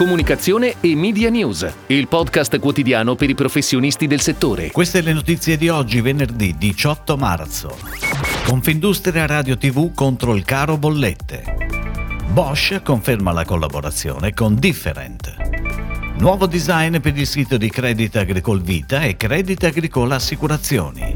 Comunicazione e Media News, il podcast quotidiano per i professionisti del settore. Queste le notizie di oggi, venerdì 18 marzo. Confindustria Radio TV contro il caro bollette. Bosch conferma la collaborazione con Different. Nuovo design per il sito di Credit Agricole Vita e Credit Agricole Assicurazioni.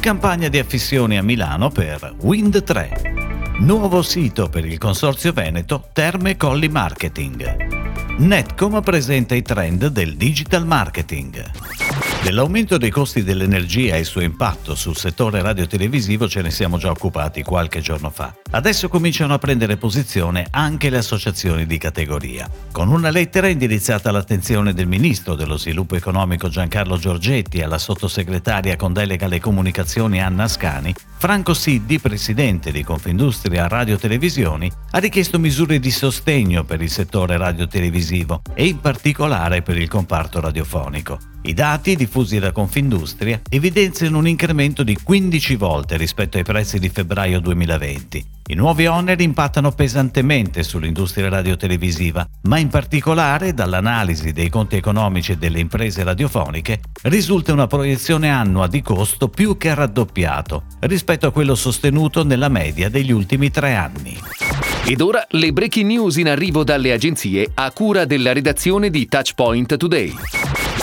Campagna di affissioni a Milano per Wind 3. Nuovo sito per il Consorzio Veneto Terme Colli Marketing. Netcom presenta i trend del digital marketing. Dell'aumento dei costi dell'energia e il suo impatto sul settore radiotelevisivo ce ne siamo già occupati qualche giorno fa. Adesso cominciano a prendere posizione anche le associazioni di categoria. Con una lettera indirizzata all'attenzione del ministro dello sviluppo economico Giancarlo Giorgetti e alla sottosegretaria con delega alle comunicazioni Anna Scani, Franco Siddi, presidente di Confindustria Radio Televisioni, ha richiesto misure di sostegno per il settore radiotelevisivo e in particolare per il comparto radiofonico. I dati diffusi da Confindustria evidenziano un incremento di 15 volte rispetto ai prezzi di febbraio 2020. I nuovi oneri impattano pesantemente sull'industria radiotelevisiva, ma in particolare dall'analisi dei conti economici delle imprese radiofoniche risulta una proiezione annua di costo più che raddoppiato rispetto a quello sostenuto nella media degli ultimi tre anni. Ed ora le breaking news in arrivo dalle agenzie a cura della redazione di Touchpoint Today.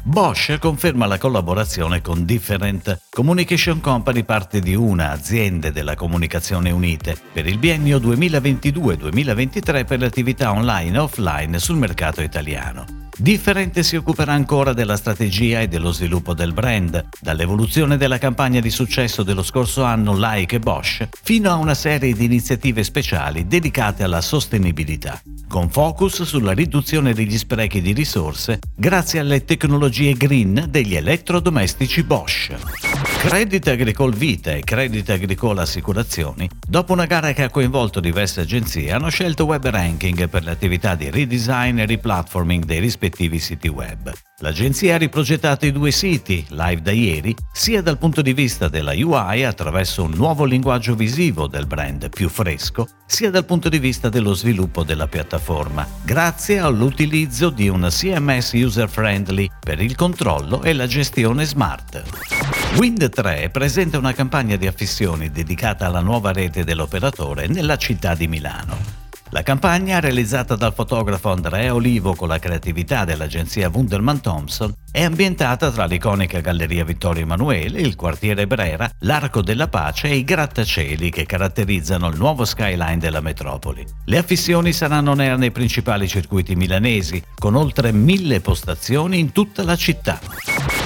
Bosch conferma la collaborazione con Different Communication Company, parte di una aziende della Comunicazione Unite, per il biennio 2022-2023 per le attività online e offline sul mercato italiano. Different si occuperà ancora della strategia e dello sviluppo del brand, dall'evoluzione della campagna di successo dello scorso anno Like Bosch, fino a una serie di iniziative speciali dedicate alla sostenibilità con focus sulla riduzione degli sprechi di risorse grazie alle tecnologie green degli elettrodomestici Bosch. Credit Agricole Vita e Credit Agricole Assicurazioni, dopo una gara che ha coinvolto diverse agenzie, hanno scelto Web Ranking per le attività di redesign e replatforming dei rispettivi siti web. L'agenzia ha riprogettato i due siti, live da ieri, sia dal punto di vista della UI attraverso un nuovo linguaggio visivo del brand più fresco, sia dal punto di vista dello sviluppo della piattaforma, grazie all'utilizzo di un CMS user-friendly per il controllo e la gestione smart. Wind 3 presenta una campagna di affissioni dedicata alla nuova rete dell'operatore nella città di Milano. La campagna, realizzata dal fotografo Andrea Olivo con la creatività dell'agenzia Wunderman Thompson, è ambientata tra l'iconica Galleria Vittorio Emanuele, il quartiere Brera, l'Arco della Pace e i grattacieli che caratterizzano il nuovo skyline della metropoli. Le affissioni saranno nei principali circuiti milanesi, con oltre mille postazioni in tutta la città.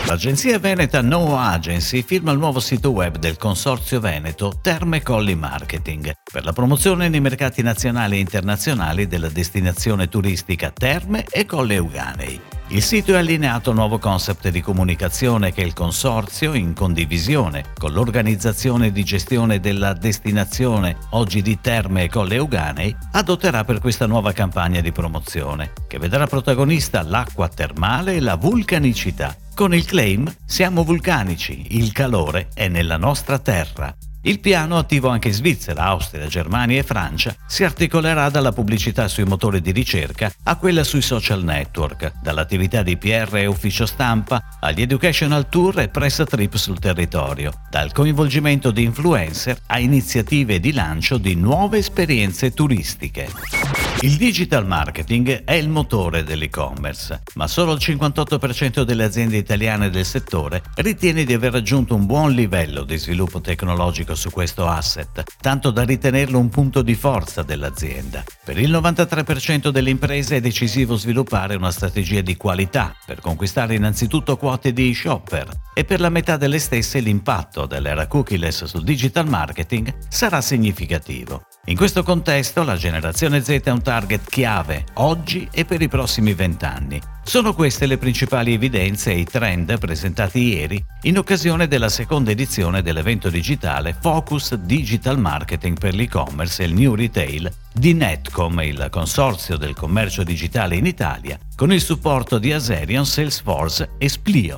L'agenzia veneta No Agency firma il nuovo sito web del consorzio veneto Terme Colli Marketing per la promozione nei mercati nazionali e internazionali della destinazione turistica Terme e Colle Euganei. Il sito è allineato al nuovo concept di comunicazione che il consorzio, in condivisione con l'organizzazione di gestione della destinazione oggi di Terme e Colle Euganei, adotterà per questa nuova campagna di promozione, che vedrà protagonista l'acqua termale e la vulcanicità con il claim Siamo vulcanici, il calore è nella nostra terra. Il piano, attivo anche in Svizzera, Austria, Germania e Francia, si articolerà dalla pubblicità sui motori di ricerca a quella sui social network, dall'attività di PR e ufficio stampa agli educational tour e press trip sul territorio, dal coinvolgimento di influencer a iniziative di lancio di nuove esperienze turistiche. Il digital marketing è il motore dell'e-commerce, ma solo il 58% delle aziende italiane del settore ritiene di aver raggiunto un buon livello di sviluppo tecnologico su questo asset, tanto da ritenerlo un punto di forza dell'azienda. Per il 93% delle imprese è decisivo sviluppare una strategia di qualità per conquistare innanzitutto quote di shopper e per la metà delle stesse l'impatto dell'era cookieless sul digital marketing sarà significativo. In questo contesto la generazione Z è un target chiave oggi e per i prossimi vent'anni. Sono queste le principali evidenze e i trend presentati ieri in occasione della seconda edizione dell'evento digitale Focus Digital Marketing per l'e-commerce e il New Retail di Netcom, il consorzio del commercio digitale in Italia, con il supporto di Aserion, Salesforce e Splio.